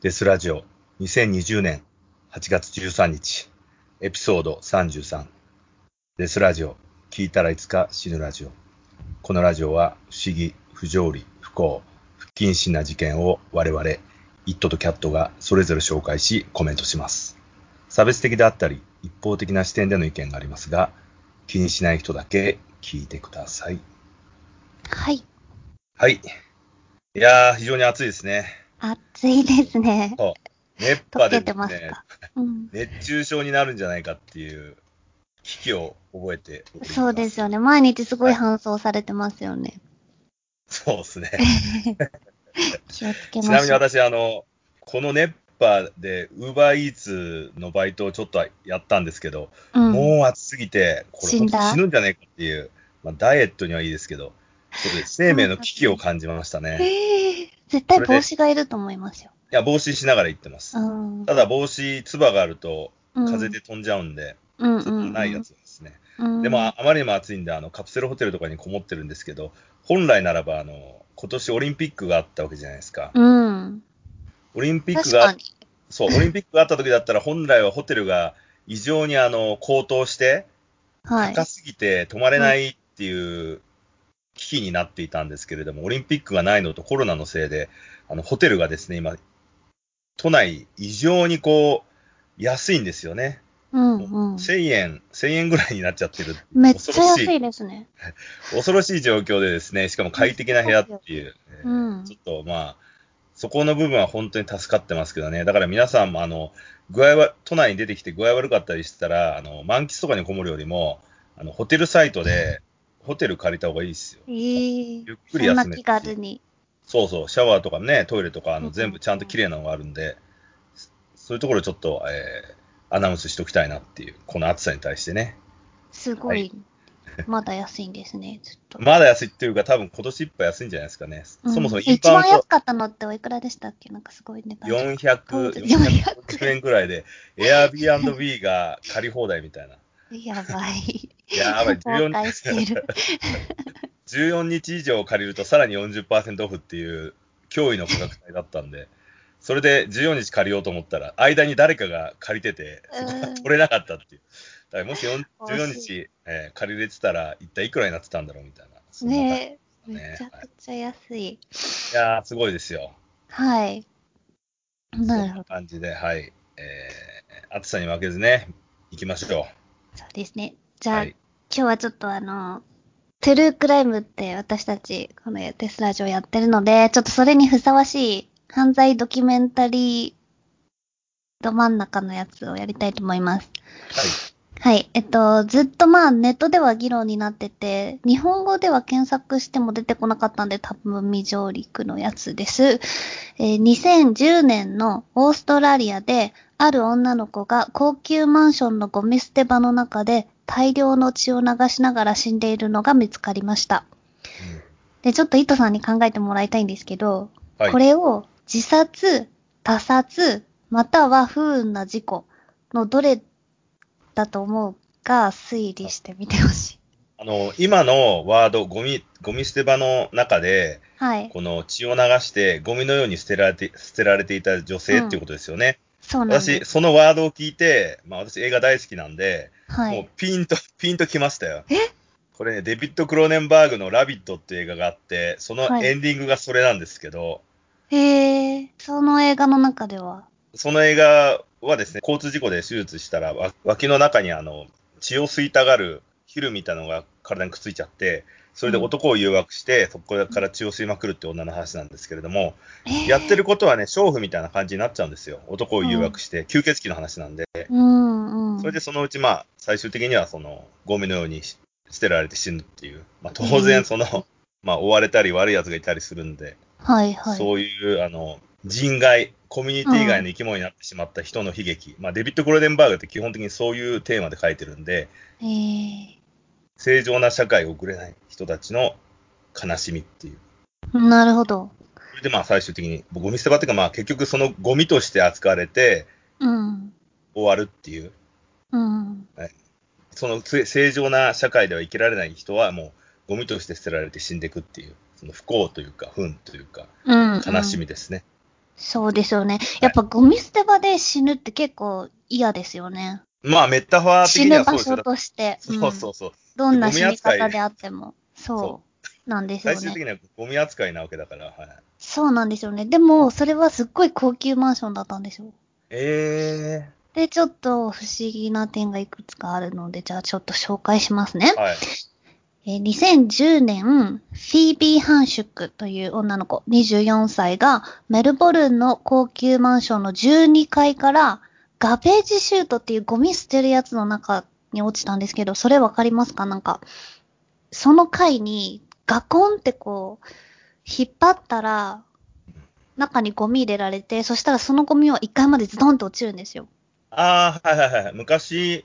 デスラジオ2020年8月13日エピソード33デスラジオ聞いたらいつか死ぬラジオ。このラジオは不思議、不条理、不幸、不謹慎な事件を我々イットとキャットがそれぞれ紹介しコメントします。差別的であったり一方的な視点での意見がありますが気にしない人だけ聞いてください。はい。はい。いやー非常に暑いですね暑いですね。そう熱波です。うん。熱中症になるんじゃないかっていう危機を覚えてそうですよね。毎日すごい搬送されてますよね。そうですね。気をつけまし。ちなみに私、あの、この熱波で、ウーバーイーツのバイトをちょっとやったんですけど、うん、もう暑すぎて、これ死んだ？本当死ぬんじゃないかっていう、まあ、ダイエットにはいいですけど、ちょっと生命の危機を感じましたね。いええ絶対帽子がいると思いますよ。や、帽子しながら行ってます。うん。ただ帽子、つばがあると、うん風で飛んじゃうんで、うんつばがないやつですね。うん。でも、ああまりにも暑いんで、あの、カプセルホテルとかにこもってるんですけど、本来ならば、あの、今年オリンピックがあったわけじゃないですか。うん。オリンピックが。そう、オリンピックがあった時だったら、本来はホテルが異常にあの高騰して、はい。高すぎて泊まれないっていう危機になっていたんですけれども、オリンピックがないのとコロナのせいで、あのホテルがですね、今、都内異常にこう、安いんですよね。うんうん。1000円、1000円ぐらいになっちゃってる。めっちゃ安いですね。恐ろしい状況でですね、しかも快適な部屋っていう、えーうんちょっとまあ、そこの部分は本当に助かってますけどね。だから皆さんもあの、具合は、都内に出てきて具合悪かったりしたら、あの、満喫とかにこもるよりも、あの、ホテルサイトで、ホテル借りた方がいいですよ。ええゆっくり休めるそんな気軽に。そうそう、シャワーとかね、トイレとか、あの、うん全部ちゃんと綺麗なのがあるんで、そういうところちょっと、えーアナウンスしておきたいなっていう、この暑さに対してね。すごい。まだ安いんですね、ずっと。まだ安いっていうか、多分今年いっぱい安いんじゃないですかね。うんそもそも一番安かったのっておいくらでしたっけ？なんかすごい値段。400、400 450円ぐらいで、Airbnb が借り放題みたいな。やばい。やばい、崩壊してる。14 日以上借りるとさらに40%オフっていう驚異の価格帯だったんで、それで14日借りようと思ったら、間に誰かが借りてて、取れなかったっていう。だからもし4 14惜し日、えー借りれてたら、一体いくらになってたんだろうみたいな。ねえ、めちゃくちゃ安い。いやー、すごいですよ。はい。なるほど。感じで、はい。えー、暑さに負けずね、行きましょそうですね。じう。ゃあ、はい。今日はちょっとあの、トゥルークライムって私たち、このテスラジオやってるので、ちょっとそれにふさわしい犯罪ドキュメンタリーど真ん中のやつをやりたいと思います。はい。えっと、ずっとまあネットでは議論になってて、日本語では検索しても出てこなかったんで多分未上陸のやつです。えー2010年のオーストラリアで、ある女の子が高級マンションのゴミ捨て場の中で大量の血を流しながら死んでいるのが見つかりました。で、ちょっとイトさんに考えてもらいたいんですけど、はい。これを自殺、他殺、または不運な事故のどれだと思うか推理してみてほしい。あの、今のワード、ゴミ、ゴミ捨て場の中で、はい。この血を流して、ゴミのように捨てられて、捨てられていた女性っていうことですよね。そうなん私。そのワードを聞いて、まあ私映画大好きなんで、もうはい。ピンと、ピンときましたよ。え？これね、デビッド・クローネンバーグのラビットっていう映画があって、そのはいエンディングがそれなんですけど、へえ、その映画の中では？その映画はですね、交通事故で手術したら、わ脇の中にあの、血を吸いたがるヒルみたいなのが体にくっついちゃって、それで男を誘惑して、そこから血を吸いまくるって女の話なんですけれども、えーやってることはね、娼婦みたいな感じになっちゃうんですよ。男を誘惑して、吸血鬼の話なんで。うんうん。それでそのうちまあ、最終的にはその、ゴミのようにし捨てられて死ぬっていう。まあ当然その、まあ追われたり悪い奴がいたりするんで、はいはい。そういう、あの、人外、コミュニティ外の生き物になってしまった人の悲劇。まあデビッド・クローデンバーグって基本的にそういうテーマで書いてるんで、えー、正常な社会を送れない人たちの悲しみっていう。なるほど。それでまあ最終的に、ゴミ捨て場っていうかまあ結局そのゴミとして扱われてうん。終わるっていう。うん。そのせ正常な社会では生きられない人はもうゴミとして捨てられて死んでいくっていう、その不幸というか、不運というか、うん。悲しみですね。そうですよね。やっぱゴミ捨て場で死ぬって結構嫌ですよね。まあ、メッタファー的死ぬ場にはそうですよ所。として。そううんそうそう。どんな死に方であっても。そう。なんですよね。最終的にはゴミ扱いなわけだから。はい、そうなんですよね。でも、それはすっごい高級マンションだったんですよ。えで、ちょっと不思議な点がいくつかあるので、じゃあちょっと紹介しますねー、。はい。えー2010年、フィービー・ハンシュクという女の子、24歳がメルボルンの高級マンションの12階からガベージシュートっていうゴミ捨てるやつの中に落ちたんですけど、それわかりますか？なんか、その階にガコンってこう、引っ張ったら、中にゴミ入れられて、そしたらそのゴミは1階までズドンと落ちるんですよ。ああ、はいはいはい。昔、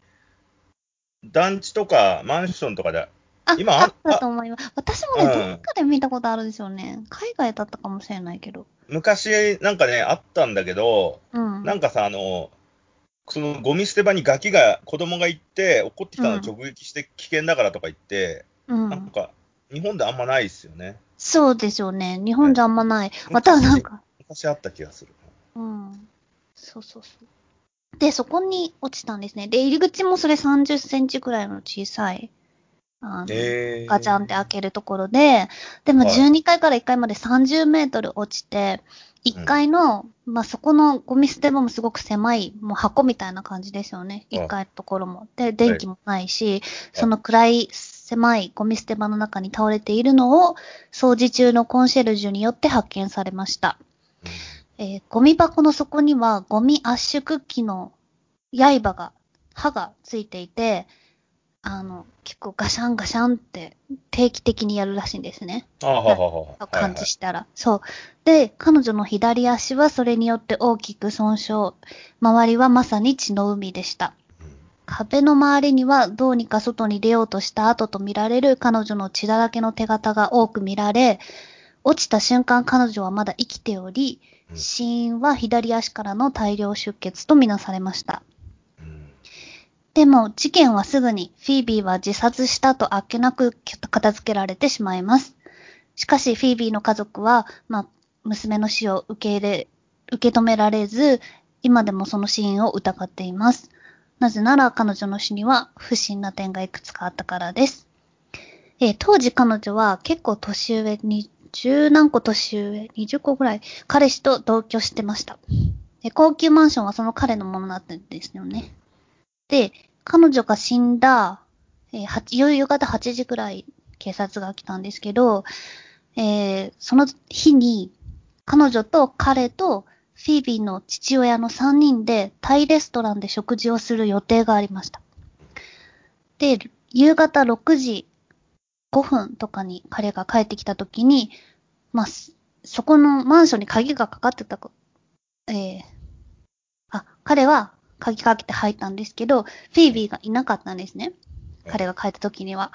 団地とかマンションとかで、あ、今ああったと思います。私もね、うんどっかで見たことあるんですよね。海外だったかもしれないけど。昔なんかね、あったんだけど、うん。なんかさ、あの、そのゴミ捨て場にガキが、子供が行って、落ってきたのを直撃して危険だからとか言って、うん。なんか、日本であんまないですよね。そうですよね。日本じゃあんまない。またはなんか、昔あった気がする。うん。そうそうそう。で、そこに落ちたんですね。で、入り口もそれ30センチくらいの小さい、あの、えー、ガチャンって開けるところで、でもはい12階から1階まで30メートル落ちて、1階の、まあ、そこのゴミ捨て場もすごく狭い、もう箱みたいな感じですよね。はい1階のところも。で、電気もないし、その暗い狭いゴミ捨て場の中に倒れているのを、掃除中のコンシェルジュによって発見されました。えーゴミ箱の底にはゴミ圧縮機の刃が、刃がついていて、あの、結構ガシャンガシャンって定期的にやるらしいんですね。あはははは。感知したら。そう。で、彼女の左足はそれによって大きく損傷。周りはまさに血の海でした。壁の周りにはどうにか外に出ようとした後と見られる彼女の血だらけの手形が多く見られ、落ちた瞬間彼女はまだ生きており、うん死因は左足からの大量出血とみなされました。でも、事件はすぐにフィービーは自殺したとあっけなく片付けられてしまいます。しかし、フィービーの家族は、まあ、娘の死を受け入れ、受け止められず、今でもその死因を疑っています。なぜなら彼女の死には不審な点がいくつかあったからです。えー当時彼女は結構年上に、十何個年上、20個ぐらい、彼氏と同居してました。で高級マンションはその彼のものだったんですよね。で、彼女が死んだ、えー、夕方8時くらい警察が来たんですけど、えーその日に彼女と彼とフィービーの父親の3人でタイレストランで食事をする予定がありました。で、夕方6時5分とかに彼が帰ってきた時に、まあ、そこのマンションに鍵がかかってたこ、えーあ、彼は鍵かけて入ったんですけど、フィービーがいなかったんですね。彼が帰った時には。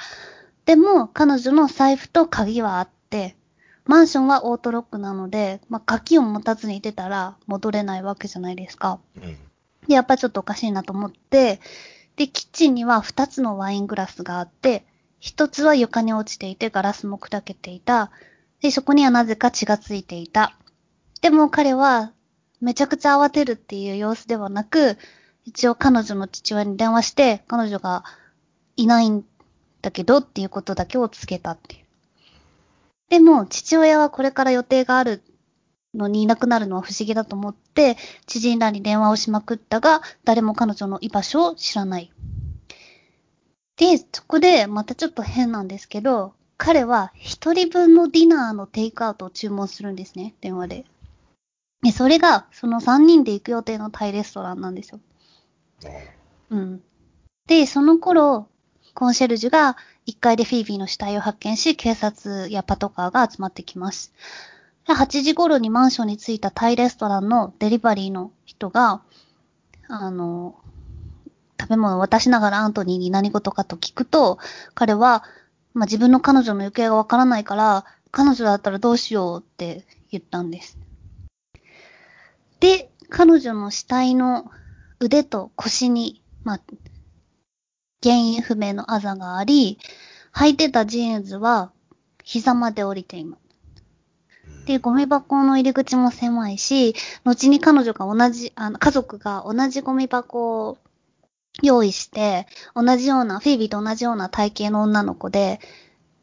でも、彼女の財布と鍵はあって、マンションはオートロックなので、まあ、鍵を持たずに出たら戻れないわけじゃないですか。うんで、やっぱりちょっとおかしいなと思って、で、キッチンには2つのワイングラスがあって、1つは床に落ちていてガラスも砕けていた。で、そこにはなぜか血がついていた。でも彼はめちゃくちゃ慌てるっていう様子ではなく、一応彼女の父親に電話して、彼女がいないんだけどっていうことだけを告げたっていう。でも、父親はこれから予定があるのにいなくなるのは不思議だと思って、知人らに電話をしまくったが、誰も彼女の居場所を知らない。で、そこでまたちょっと変なんですけど、彼は一人分のディナーのテイクアウトを注文するんですね、電話で。で、それが、その3人で行く予定のタイレストランなんですよ。うん。で、その頃、コンシェルジュが1階でフィービーの死体を発見し、警察やパトカーが集まってきます。で8時頃にマンションに着いたタイレストランのデリバリーの人が、あの、食べ物を渡しながらアントニーに何事かと聞くと、彼は、まあ、自分の彼女の行方がわからないから、彼女だったらどうしようって言ったんです。で、彼女の死体の腕と腰に、まあ、原因不明のあざがあり、履いてたジーンズは膝まで降りています。で、ゴミ箱の入り口も狭いし、後に彼女が同じ、あの、家族が同じゴミ箱を用意して、同じような、フィービーと同じような体型の女の子で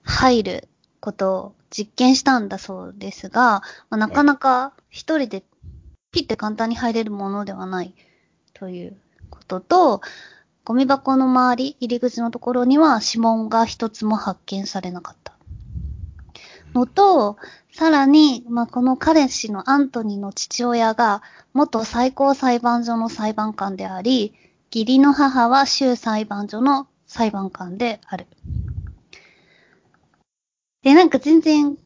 入ることを実験したんだそうですが、まあ、なかなか一人でピッて簡単に入れるものではないということと、ゴミ箱の周り、入り口のところには指紋が一つも発見されなかった。のと、さらに、まあ、この彼氏のアントニーの父親が元最高裁判所の裁判官であり、義理の母は州裁判所の裁判官である。で、なんか全然、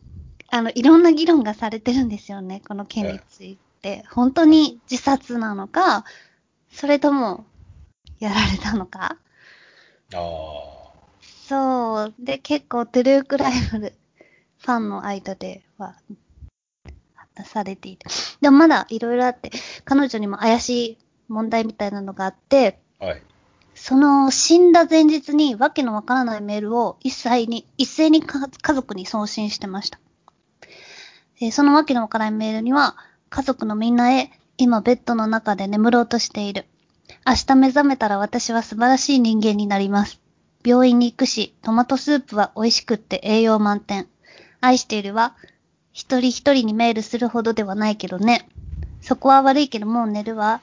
あの、いろんな議論がされてるんですよね、この件について。本当に自殺なのか、それとも、やられたのか？ああ。そう。で、結構トゥルークライム ファンの間では、出されている。でもまだいろいろあって、彼女にも怪しい問題みたいなのがあって、はい。その死んだ前日にわけのわからないメールを一斉に、一斉にか家族に送信してました。でそのわけのわからないメールには、家族のみんなへ、今ベッドの中で眠ろうとしている。明日目覚めたら私は素晴らしい人間になります。病院に行くし、トマトスープは美味しくって栄養満点。愛しているわ。一人一人にメールするほどではないけどね。そこは悪いけどもう寝るわ。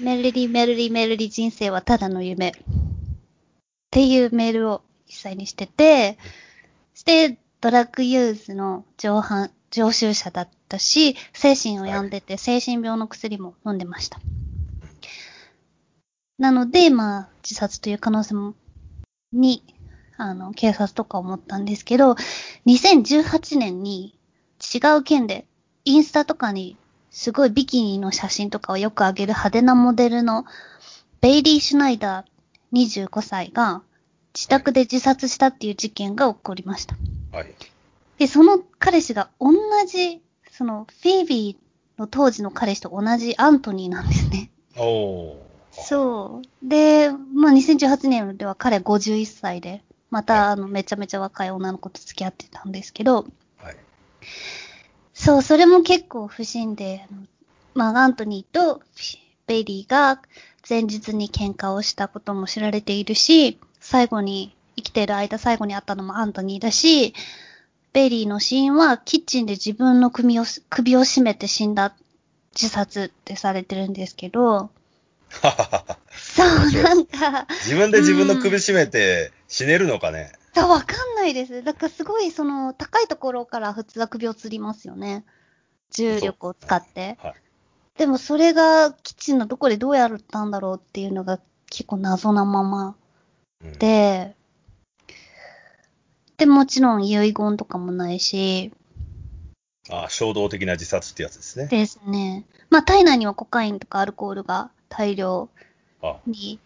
メルリメルリメルリ人生はただの夢。っていうメールを実際にしてて、して、ドラッグユーズの上半、常習者だったし、精神を病んでて、精神病の薬も飲んでました。なので、まあ、自殺という可能性も、に、あの、警察とか思ったんですけど、2018年に違う件で、インスタとかにすごいビキニの写真とかをよく上げる派手なモデルのベイリー・シュナイダー25歳が自宅で自殺したっていう事件が起こりました。はい。で、その彼氏が同じ、そのフィービーの当時の彼氏と同じアントニーなんですね。おお。そう。で、まあ2018年では彼51歳で、またはいあのめちゃめちゃ若い女の子と付き合ってたんですけど、はい。そう、それも結構不審で、まあ、アントニーとベイリーが前日に喧嘩をしたことも知られているし、最後に、生きている間最後に会ったのもアントニーだし、ベイリーの死因はキッチンで自分の首を、首を絞めて死んだ自殺ってされてるんですけど、そう、なんか、自分で自分の首絞めて死ねるのかね。そう、わかんないです。だからすごい、その、高いところから普通は首を吊りますよね。重力を使って。はい。でもそれがキッチンのどこでどうやったんだろうっていうのが結構謎なままうん、で、で、もちろん遺言とかもないし、あ衝動的な自殺ってやつですね。ですね。まあ体内にはコカインとかアルコールが大量あに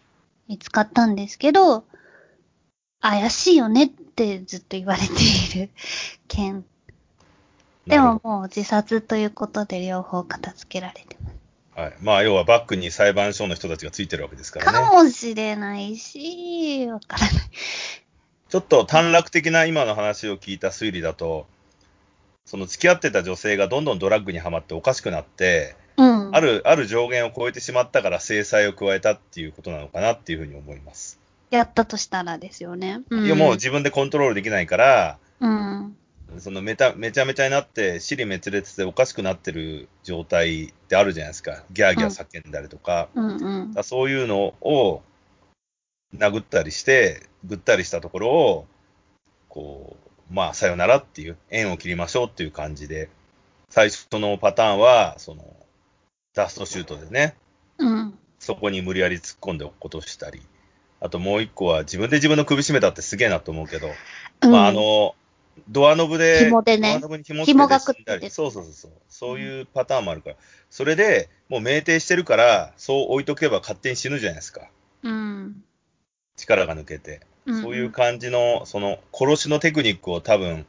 見つかったんですけど、怪しいよねってずっと言われている 件。でももう自殺ということで両方片付けられてます。どはい。まあ、要はバックに裁判所の人たちがついてるわけですからかね。もしれないし、わからない。ちょっと短絡的な今の話を聞いた推理だと、その付き合ってた女性がどんどんドラッグにはまっておかしくなって、うん。ある、ある上限を超えてしまったから制裁を加えたっていうことなのかなっていうふうに思います。やったとしたらですよね。うん、いや、もう自分でコントロールできないから、うん。そのめためちゃめちゃになって、尻滅裂でおかしくなってる状態ってあるじゃないですか。ギャーギャー叫んだりとか。うんうんだからそういうのを殴ったりして、ぐったりしたところを、こう、まあ、さよならっていう、縁を切りましょうっていう感じで、最初のパターンは、その、ダストシュートでね、うん。そこに無理やり突っ込んで落っことしたり、あともう一個は自分で自分の首絞めたってすげえなと思うけど、うん。まあ、あの、ドアノブで、紐でねドアノブに紐紐がくっついてそうそうそうそう。そういうパターンもあるから。それで、もう酩酊してるから、そう置いとけば勝手に死ぬじゃないですか。うん。力が抜けて。うんそういう感じの、その、殺しのテクニックを多分、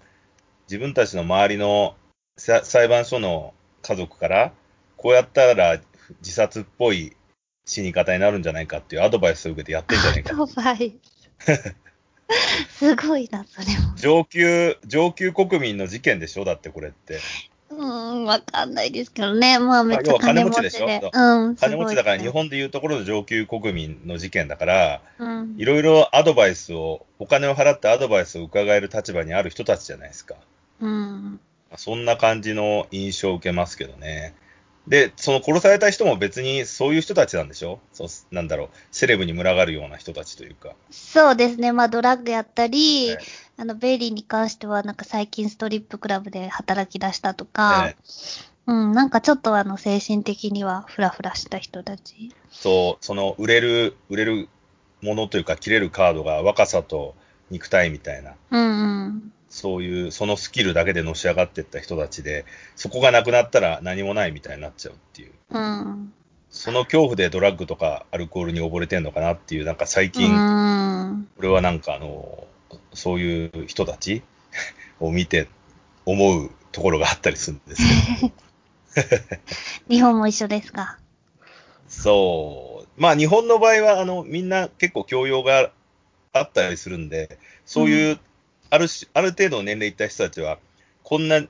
自分たちの周りのさ裁判所の家族から、こうやったら自殺っぽい死に方になるんじゃないかっていうアドバイスを受けてやってんじゃないかアドバイス。すごいな、それも。上級、上級国民の事件でしょ？だってこれって。うーん、わかんないですけどね。まあ、めっちゃ金金持ちでしょ？で。うん、金持ちだから日本でいうところの上級国民の事件だから、うんいろいろアドバイスを、お金を払ってアドバイスを伺える立場にある人たちじゃないですか。うん。そんな感じの印象を受けますけどね。で、その殺された人も別にそういう人たちなんでしょ？そう、なんだろう、セレブに群がるような人たちというか。そうですね。まあ、ドラッグやったり、えあの、ベイリーに関しては、なんか最近ストリップクラブで働き出したとか、えうん、なんかちょっとあの、精神的にはフラフラした人たち。そう、その売れる、売れるものというか、切れるカードが若さと肉体みたいな、うんうん。そういう、そのスキルだけでのし上がっていった人たちで、そこがなくなったら何もないみたいになっちゃうっていう。うん。その恐怖でドラッグとかアルコールに溺れてんのかなっていう、なんか最う近、ん。俺はなんかあの、そういう人たち を見て思うところがあったりするんですけど。日本も一緒ですか？そう。まあ日本の場合は、あの、みんな結構教養があったりするんで、そういう、あるし、ある程度の年齢いった人たちは、こんな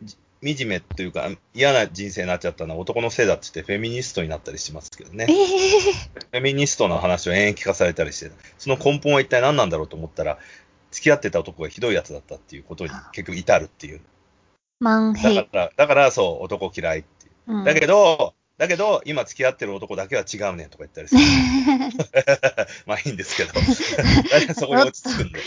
惨めというか嫌な人生になっちゃったのは男のせいだって言ってフェミニストになったりしますけどねえ。えフェミニストの話を延々聞かされたりして、その根本は一体何なんだろうと思ったら、付き合ってた男がひどいやつだったっていうことに結局至るっていう。マンヘイだ。から、だからそう、男嫌いっていう。うんだけど、だけど、今付き合ってる男だけは違うねんとか言ったりする。まあいいんですけど、そこに落ち着くんで。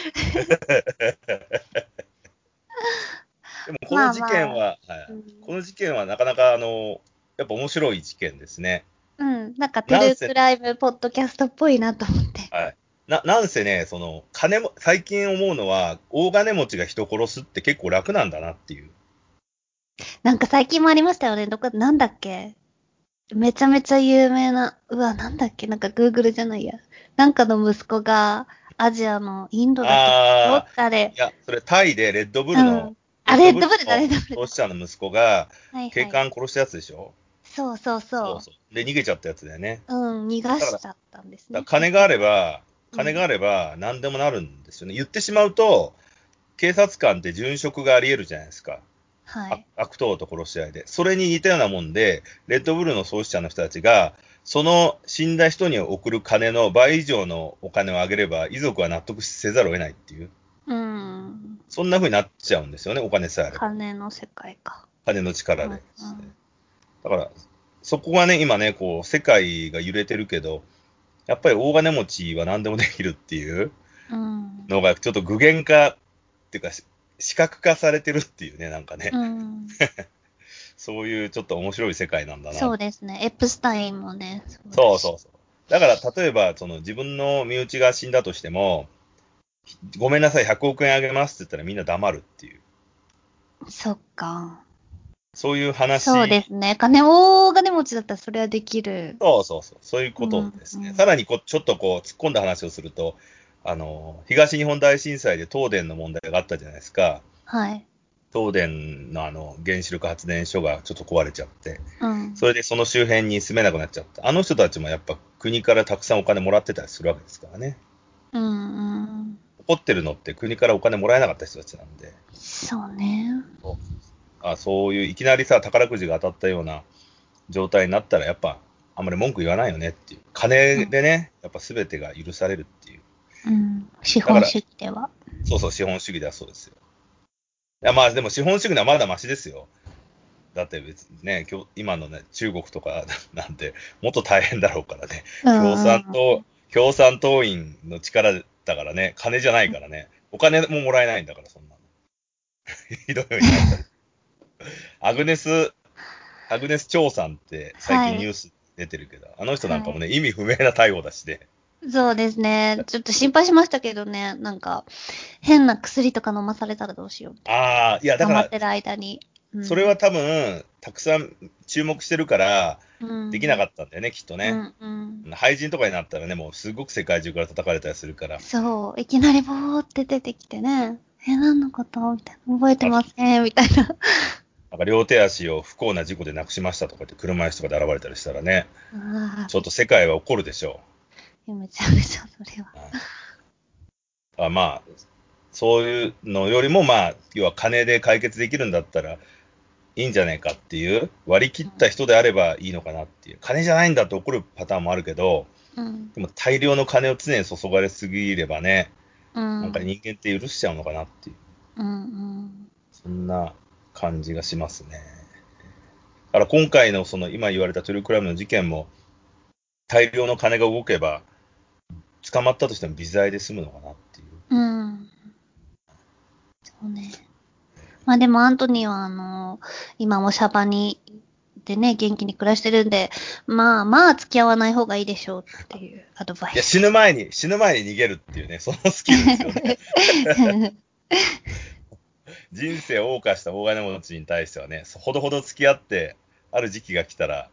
でもこの事件は、はいうんこの事件はなかなかあの、やっぱ面白い事件ですね。うん。なんかトゥルークライブポッドキャストっぽいなと思って。はい。な、なんせね、その、金も、最近思うのは、大金持ちが人殺すって結構楽なんだなっていう。なんか最近もありましたよね。どこ、なんだっけ？めちゃめちゃ有名な、うわ、なんだっけ？なんか Google じゃないや。なんかの息子が、アジアのインドだっあけどっかでい、や、それタイでレッドブルの、うんあ、レッドブルだ、レッドブル。投資者の息子が、はい警はい。官殺したやつでしょ、そうそうそう。そう。で、逃げちゃったやつだよね。うん、逃がしちゃったんですね。金があれば、うん金があれば何でもなるんですよね。言ってしまうと、警察官って殉職があり得るじゃないですか。はい。あ悪党と殺し合いで。それに似たようなもんで、レッドブルの創始者の人たちが、その死んだ人に送る金の倍以上のお金をあげれば、遺族は納得せざるを得ないっていう、うん。そんな風になっちゃうんですよね、お金さえあれば。金の世界か。金の力で。うんうんだから、そこがね、今ね、こう、世界が揺れてるけど、やっぱり大金持ちは何でもできるっていううん。のが、ちょっと具現化っていうか、し視覚化されてるっていうね、なんかね、うん。そういうちょっと面白い世界なんだな。そうですね。エプスタインもね。そうそうそう。だから、例えば、その自分の身内が死んだとしても、ごめんなさい、100億円あげますって言ったらみんな黙るっていう、そっか。そういう話。そうですね。金大金持ちだったらそれはできる。そうそうそう、そういうことですね。うんうんさらにこ、ちょっとこう、突っ込んだ話をすると、あの、東日本大震災で東電の問題があったじゃないですか。はい。東電のあの、原子力発電所がちょっと壊れちゃって、うん。それでその周辺に住めなくなっちゃった。あの人たちもやっぱ国からたくさんお金もらってたりするわけですからね。うんうん。怒ってるのって国からお金もらえなかった人たちなんで、そうね。あそういういきなりさ、宝くじが当たったような状態になったら、やっぱあんまり文句言わないよねっていう。金でね、やっぱ全てが許されるっていう。うん。資本主義では。そうそう、資本主義ではそうですよ。いや、まあでも資本主義のはまだマシですよ。だって別にね、今日今のね、中国とか なんて、もっと大変だろうからね。共産党、共産党員の力だからね、金じゃないからね。お金ももらえないんだから、そんなの。ひどいようになったらアグネス、アグネス張さんって最近ニュース出てるけど、あの人なんかもね、意味不明な逮捕だしで、そうですね。ちょっと心配しましたけどね。なんか、変な薬とか飲まされたらどうしよう。ああ、いや、だか頑張ってる間に。ら、それは多分、たくさん注目してるから、できなかっったんだよね、きっとたね。うんうん。廃人とかになったらね、もうすごく世界中から叩かれたりするから。そう。いきなりボーって出てきてね。え、何のこと？みたいな。覚えてませんみたいな。なんか両手足を不幸な事故でなくしましたとかって車椅子とかで現れたりしたらね、あちょっと世界は怒るでしょあ、めちゃめちゃそれは。う。あまあ、そういうのよりも、まあ、要は金で解決できるんだったら、いいんじゃねえかっていう、割り切った人であればいいのかなっていう、金じゃないんだって怒るパターンもあるけど、うん。でも大量の金を常に注がれすぎればね、うん。なんか人間って許しちゃうのかなっていう、うんうん。そんな感じがしますね。だから今回のその今言われたトゥルークライムの事件も、大量の金が動けば、捕まったとしても微罪で済むのかなっていう。うん。そうね。まあでもアントニーはあの、今もシャバに、でね、元気に暮らしてるんで、まあまあ付き合わない方がいいでしょうっていうアドバいや、イス。死ぬ前に、死ぬ前に逃げるっていうね、そのスキルですよね。人生を謳歌した大金持ちに対してはね、ほどほど付き合って、ある時期が来たら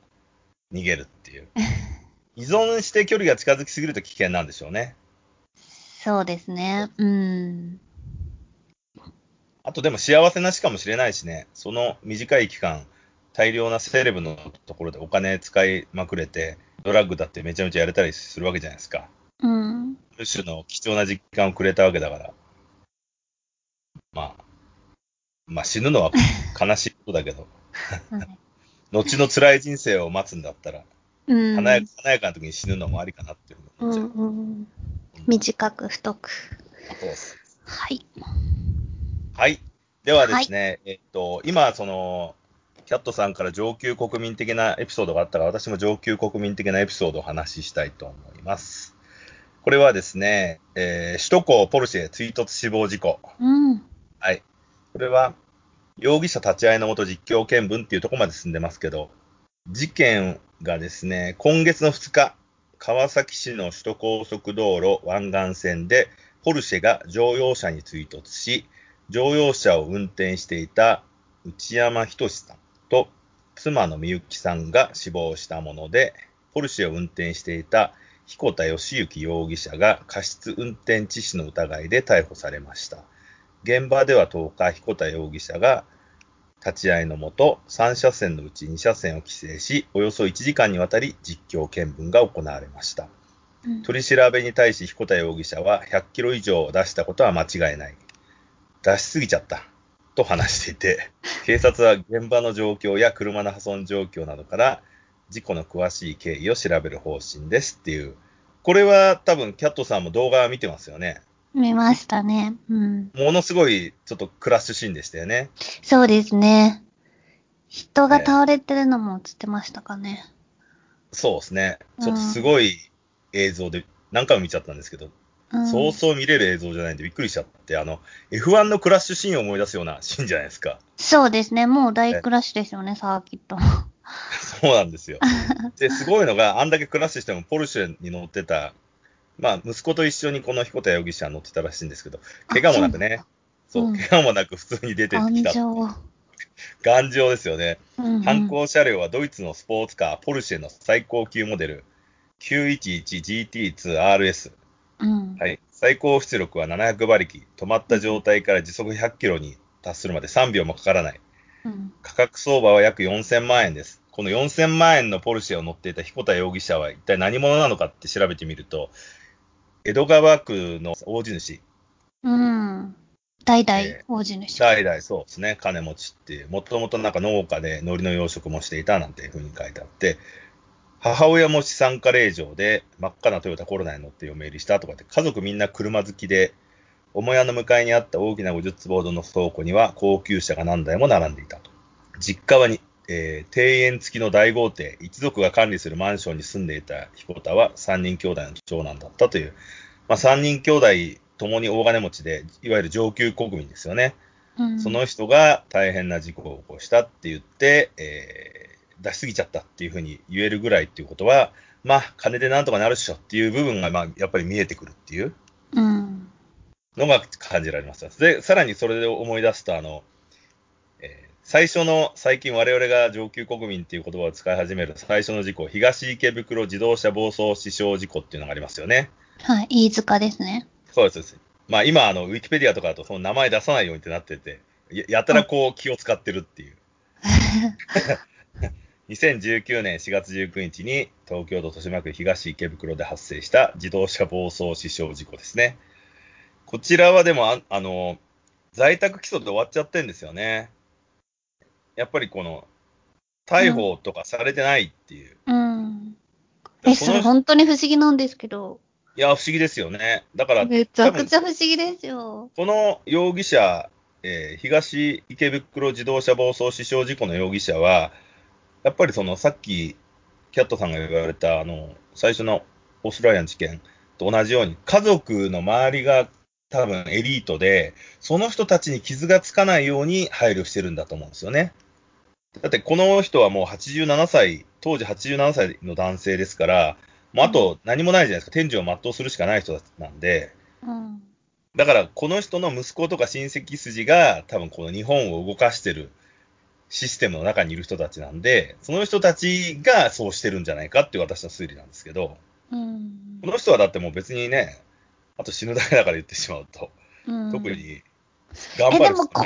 逃げるっていう。依存して距離が近づきすぎると危険なんでしょうね。そうですね。うん。あとでも幸せなしかもしれないしね、その短い期間、大量なセレブのところでお金使いまくれて、ドラッグだってめちゃめちゃやれたりするわけじゃないですか。うん。むしろの貴重な時間をくれたわけだから。まあ、まあ死ぬのは悲しいことだけど、はい 後の辛い人生を待つんだったら、うん。華や華やかな時に死ぬのもありかなっていうふうにう思っちゃう。んうん。短く太く。そうですはい。はい。ではですね、えっと、今、その、キャットさんから上級国民的なエピソードがあったから、私も上級国民的なエピソードをお話ししたいと思います。これはですね、えー首都高ポルシェ追突死亡事故。うん。はい。これは、容疑者立ち会いのもと実況見分っていうところまで進んでますけど、事件がですね、今月の2日、川崎市の首都高速道路湾岸線で、ポルシェが乗用車に追突し、乗用車を運転していた内山仁さんと妻のみゆきさんが死亡したもので、ポルシェを運転していた彦田義行容疑者が過失運転致死の疑いで逮捕されました。現場では10日、彦田容疑者が立ち会いのもと、3車線のうち2車線を規制し、およそ1時間にわたり実況見分が行われました。うん取り調べに対し彦田容疑者は100キロ以上出したことは間違いない。出しすぎちゃった。と話していて、警察は現場の状況や車の破損状況などから、事故の詳しい経緯を調べる方針ですっていう。これは多分キャットさんも動画見てますよね。見ましたね。うん。ものすごいちょっとクラッシュシーンでしたよね。そうですね。人が倒れてるのも映ってましたかね。そうですね。うんちょっとすごい映像で何回も見ちゃったんですけど、うん。そうそう見れる映像じゃないんでびっくりしちゃって、あの、F1 のクラッシュシーンを思い出すようなシーンじゃないですか。そうですね。もう大クラッシュですよね、サーキット。そうなんですよ。で、すごいのが、あんだけクラッシュしてもポルシェに乗ってた、まあ、息子と一緒にこの彦田容疑者乗ってたらしいんですけど、怪我もなくね、そう、うん怪我もなく普通に出て感きた。情。頑丈ですよね。うんうん犯行車両はドイツのスポーツカー、ポルシェの最高級モデル、911GT2RS。うん。はい。最高出力は700馬力。止まった状態から時速100キロに達するまで3秒もかからない。うん。価格相場は約4000万円です。この4000万円のポルシェを乗っていた彦田容疑者は一体何者なのかって調べてみると、江戸川区の大地主、うん。代々え大地主。代々そうですね、金持ちっていう、もともとなんか農家で海苔の養殖もしていたなんていうふうに書いてあって、母親も資産家令嬢で真っ赤なトヨタコロナに乗って嫁入りしたとかって、家族みんな車好きで、母屋の向かいにあった大きな50坪ほどの倉庫には高級車が何台も並んでいたと。実家はに、えー庭園付きの大豪邸、一族が管理するマンションに住んでいた彦田は3人兄弟の長男だったという、まあ、3人兄弟ともに大金持ちで、いわゆる上級国民ですよね。うん。その人が大変な事故を起こしたって言って、えー出しすぎちゃったっていうふうに言えるぐらいっていうことは、まあ、金でなんとかなるっしょっていう部分が、まあ、やっぱり見えてくるっていううん。のが感じられます。で、さらにそれで思い出すと、あの、えー最初の、最近我々が上級国民っていう言葉を使い始める最初の事故、東池袋自動車暴走死傷事故っていうのがありますよね。はい。飯塚ですね。そうですそうです。まあ今、あの、ウィキペディアとかだとその名前出さないようにってなってて、ややたらこう気を使ってるっていう。2019年4月19日に東京都豊島区東池袋で発生した自動車暴走死傷事故ですね。こちらはでもあ、あの、在宅起訴で終わっちゃってんですよね。やっぱりこの、逮捕とかされてないっていう。うん。え、それ本当に不思議なんですけど。いや、不思議ですよね。だから、めちゃくちゃ不思議ですよ。この容疑者、えー東池袋自動車暴走死傷事故の容疑者は、やっぱりそのさっきキャットさんが言われたあの最初のオーストラリアの事件と同じように、家族の周りが多分エリートで、その人たちに傷がつかないように配慮してるんだと思うんですよね。だってこの人はもう87歳、当時87歳の男性ですから、もうあと何もないじゃないですか、天寿を全うするしかない人なんで、うん。だから、この人の息子とか親戚筋が、多分この日本を動かしてるシステムの中にいる人たちなんで、その人たちがそうしてるんじゃないかっていう私の推理なんですけど、うん。この人はだってもう別にね、あと死ぬだけだから言ってしまうと、うん。特に頑え、でもこん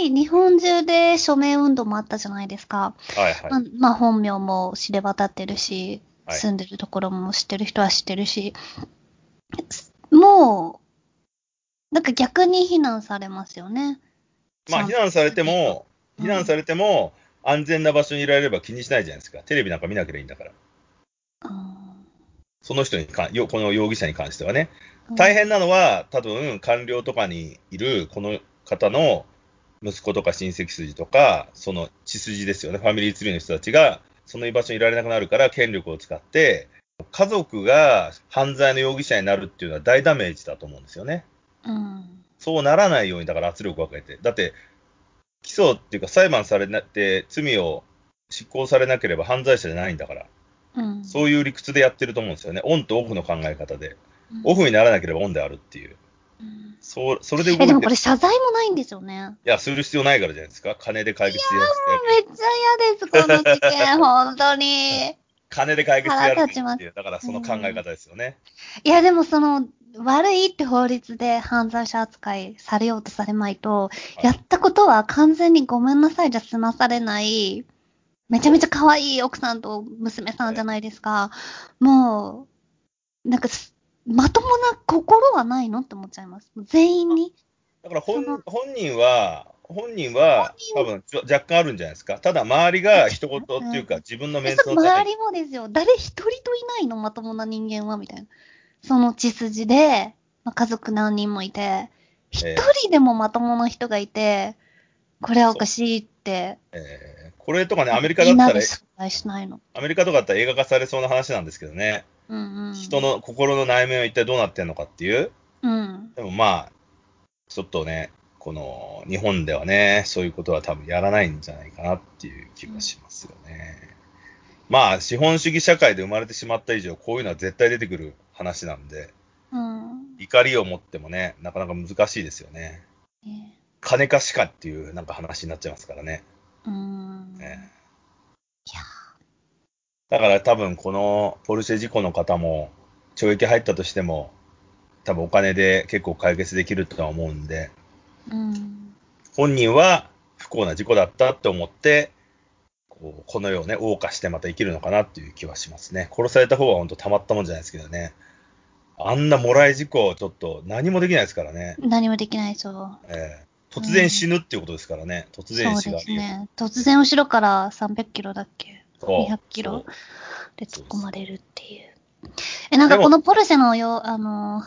なに日本中で署名運動もあったじゃないですか。はいはい。まあ、まあ本名も知れ渡ってるし、はい住んでるところも知ってる人は知ってるし、もう、なんか逆に非難されますよね。まあ、避難されても、避難されても、安全な場所にいられれば気にしないじゃないですか。テレビなんか見なければいいんだから。うんその人にかよ、この容疑者に関してはね。大変なのは、多分官僚とかにいるこの方の息子とか親戚筋とか、その血筋ですよね、ファミリーツリーの人たちが、その居場所にいられなくなるから、権力を使って、家族が犯罪の容疑者になるっていうのは大ダメージだと思うんですよね。うん。そうならないように、だから圧力をかけて。だって、起訴っていうか裁判されなって、罪を執行されなければ犯罪者じゃないんだから、うん。そういう理屈でやってると思うんですよね。オンとオフの考え方で。うんオフにならなければオンであるっていう。うんそう、それで動え、いてる。でもこれ謝罪もないんですよね。いや、する必要ないからじゃないですか。金で解決してやめっちゃ嫌です、この事件、本当に。金で解決してやる腹立ちますっていう。だからその考え方ですよね。いや、でもその、悪いって法律で犯罪者扱いされようとされまいと、はいやったことは完全にごめんなさいじゃ済まされない、めちゃめちゃ可愛い奥さんと娘さんじゃないですか。もう、なんかす、まともな心はないのって思っちゃいます。全員に。だから本本人は、本人は多本分若干あるんじゃないですか。ただ周りが一言っていうか自分のメえンツのたそれ周。りもですよ。誰一人といないのまともな人間はみたいな。その血筋で、まあ、家族何人もいて、一え人でもまともな人がいて、これはおかしいって、えーこれとかね、アメリカだったら。アメリカとかだったら映画化されそうな話なんですけどね。うんうん。人。の心の内面は一体どうなってんのかっていう。うん。でもまあ、ちょっとね、この日本ではね、そういうことは多分やらないんじゃないかなっていう気がしますよね。まあ、資本主義社会で生まれてしまった以上、こういうのは絶対出てくる話なんで、うん。怒りを持ってもね、なかなか難しいですよね。ね金かしかっていうなんか話になっちゃいますからね。うん。ねいやだから多分このポルシェ事故の方も懲役入ったとしても、多分お金で結構解決できるとは思うんで、うん。本人は不幸な事故だったって思って、こうこの世をね、謳歌してまた生きるのかなっていう気はしますね。殺された方は本当たまったもんじゃないですけどね。あんなもらい事故、ちょっと何もできないですからね。何もできないそう。ええ突然死ぬっていうことですからね。突然そうで死がね。突然後ろから300キロだっけ200キロで突っ込まれるっていう。え、なんかこのポルシェのよ、あの、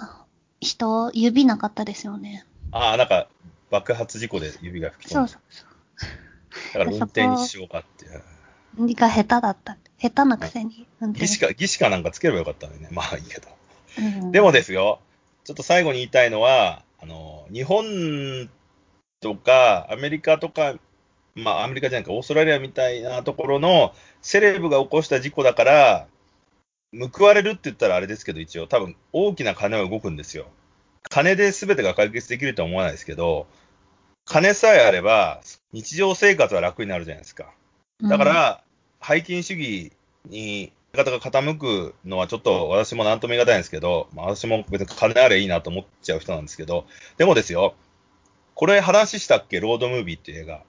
人、指なかったですよね。ああ、なんか爆発事故で指が吹き飛んだ。そうそうそだから運転にしようかっていう。う。が下手だった。下手なくせに技師か、技師かなんかつければよかったのにね。まあいいけど。うんでもですよ、ちょっと最後に言いたいのは、あの、日本とかアメリカとか、まあアメリカじゃなくてオーストラリアみたいなところのセレブが起こした事故だから、報われるって言ったらあれですけど、一応多分大きな金は動くんですよ。金で全てが解決できるとは思わないですけど、金さえあれば日常生活は楽になるじゃないですか。だか、ら、背金主義に方が傾くのはちょっと私も何とも言い難いんですけど、まあ、私も別に金あればいいなと思っちゃう人なんですけど、でもですよ、これ話したっけ？ロードムービーっていう映画。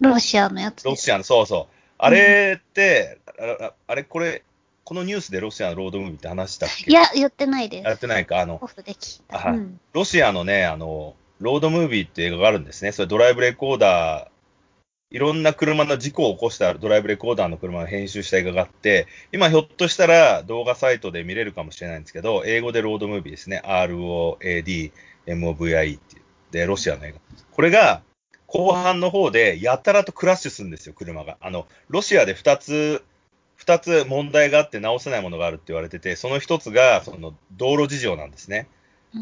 うんロシアのやつです。ロシアの、そうそう。あれって、あああれこれ、このニュースでロシアのロードムービーって話したっけ？いや、言ってないです。やってないか？あのオ、フで聞いあはいた。うんロシアのね、あの、ロードムービーって映画があるんですね。それドライブレコーダーいろんな車の事故を起こしたドライブレコーダーの車を編集した映画があって、今ひょっとしたら動画サイトで見れるかもしれないんですけど、英語でロードムービーですね。ROAD、MOVIE っていう。で、ロシアの映画。これが、後半の方で、やたらとクラッシュするんですよ、車が。あの、ロシアで2つ、二つ問題があって直せないものがあるって言われてて、その一つが、その、道路事情なんですね。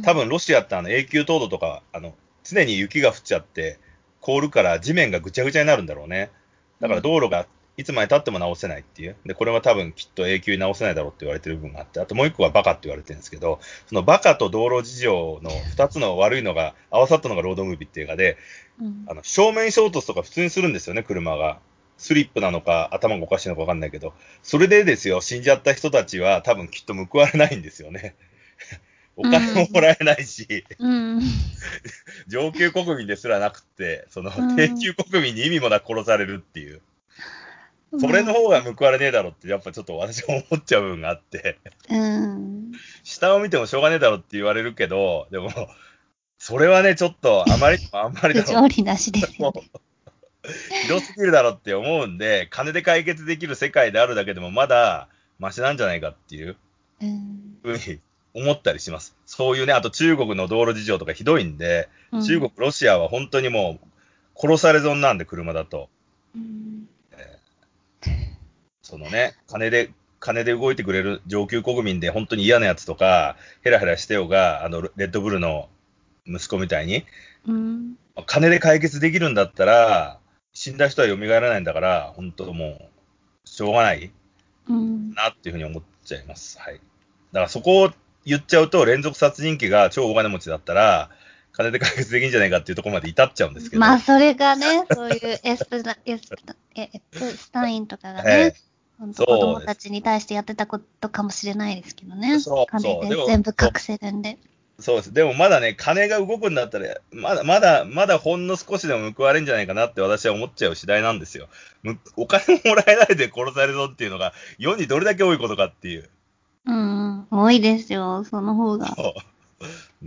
多分ロシアってあの永久凍土とか、あの、常に雪が降っちゃって、凍るから地面がぐちゃぐちゃになるんだろうね。だから道路がいつまで経っても直せないっていう。で、これは多分きっと永久に直せないだろうって言われてる部分があって、あともう一個はバカって言われてるんですけど、そのバカと道路事情の二つの悪いのが合わさったのがロードムービーっていう映画で、うんあの、正面衝突とか普通にするんですよね、車が。スリップなのか、頭がおかしいのかわかんないけど、それでですよ、死んじゃった人たちは多分きっと報われないんですよね。お金ももらえないし、うん。上級国民ですらなくって、そのうん低級国民に意味もなく殺されるっていう、それの方が報われねえだろって、やっぱちょっと私は思っちゃう部分があって、うん。下を見てもしょうがねえだろって言われるけど、でも、それはね、ちょっとあまりあんまりだ不ろなしですよもうひどすぎるだろって思うんで、金で解決できる世界であるだけでもまだマシなんじゃないかっていううん。ふうに思ったりします。そういうね、あと中国の道路事情とかひどいんで、うん中国、ロシアは本当にもう殺され損なんで、車だと。うんそのね、金で、金で動いてくれる上級国民で本当に嫌なやつとか、ヘラヘラしてようが、あの、レッドブルの息子みたいに、うん。金で解決できるんだったら、死んだ人は蘇らないんだから、本当もう、しょうがないうん。なっていうふうに思っちゃいます。はい。だからそこを言っちゃうと、連続殺人鬼が超大金持ちだったら、金で解決できるんじゃないかっていうところまで至っちゃうんですけど。まあ、それがね、そういう エスプラ、エプスタインとかがえね、本当そう子供たちに対してやってたことかもしれないですけどね。そう金で全部隠せるんで。そうです。でもまだね、金が動くんだったら、まだ、まだ、まだほんの少しでも報われるんじゃないかなって私は思っちゃう次第なんですよ。むお金もらえないで殺されるぞっていうのが、世にどれだけ多いことかっていう。うん、うん。多いですよ、その方が。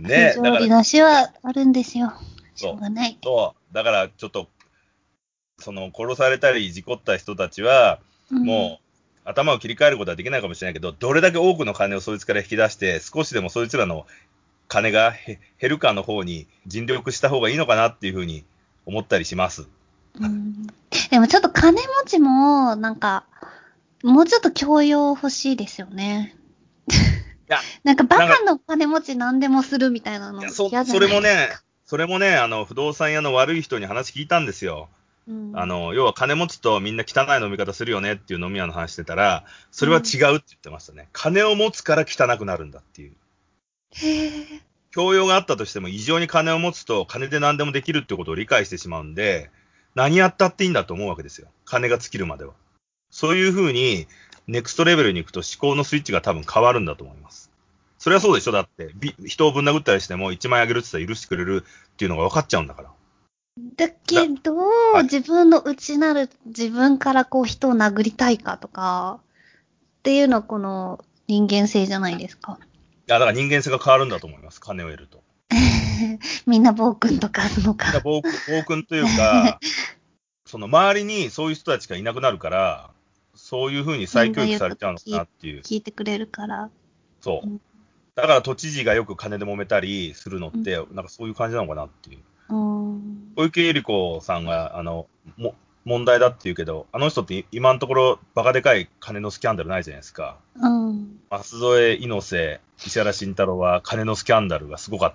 ね不だから、条理なしはあるんですよ。しそうょうがない。そう。だから、ちょっと、その、殺されたり、事故った人たちは、もう、頭を切り替えることはできないかもしれないけど、どれだけ多くの金をそいつから引き出して、少しでもそいつらの金がへ減るかの方に尽力した方がいいのかなっていうふうに思ったりします。うん、うんでもちょっと金持ちも、なんか、もうちょっと教養欲しいですよね。やなんかバカの金持ち何でもするみたいなのいやそそれもね、それもね、あの、不動産屋の悪い人に話聞いたんですよ。うん、あの、要は金持ちとみんな汚い飲み方するよねっていう飲み屋の話してたら、それは違うって言ってましたね。金を持つから汚くなるんだっていう。へえ。教養があったとしても異常に金を持つと金で何でもできるってことを理解してしまうんで、何やったっていいんだと思うわけですよ。金が尽きるまでは。そういうふうに、ネクストレベルに行くと思考のスイッチが多分変わるんだと思います。それはそうでしょ？だって、び人をぶん殴ったりしても1万円あげるって言ったら許してくれるっていうのが分かっちゃうんだから。だけど、い自分の内なる自分からこう人を殴りたいかとか、っていうのはこの人間性じゃないですか。いや、だから人間性が変わるんだと思います。金を得ると。みんな暴君とかあるのか。暴君暴君というか、その周りにそういう人たちがいなくなるから、そういうふうに再教育されちゃうのかなっていう。聞いてくれるから。そううん。だから都知事がよく金で揉めたりするのって、なんかそういう感じなのかなっていう。うん。小池百合子さんが、あの、も、問題だって言うけど、あの人って今のところバカでかい金のスキャンダルないじゃないですか。うん。舛添猪瀬、石原慎太郎は金のスキャンダルがすごかっ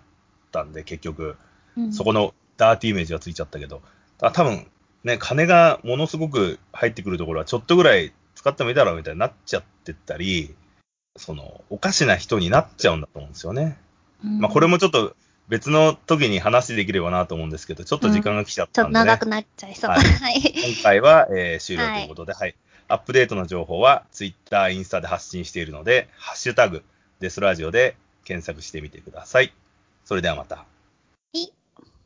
たんで、結局、うんそこのダーティーイメージがついちゃったけど、あ多分ね、金がものすごく入ってくるところはちょっとぐらい使ってもいいだろうみたいになっちゃってったり、その、おかしな人になっちゃうんだと思うんですよね。うんまあこれもちょっと別の時に話できればなと思うんですけど、ちょっと時間が来ちゃっちょたんで、ねっと長くなっちゃいそう。ははいい。今回は、えー終了ということで、はい、アップデートの情報は Twitter、インスタで発信しているので、ハッシュタグ、デスラジオで検索してみてください。それではまた。い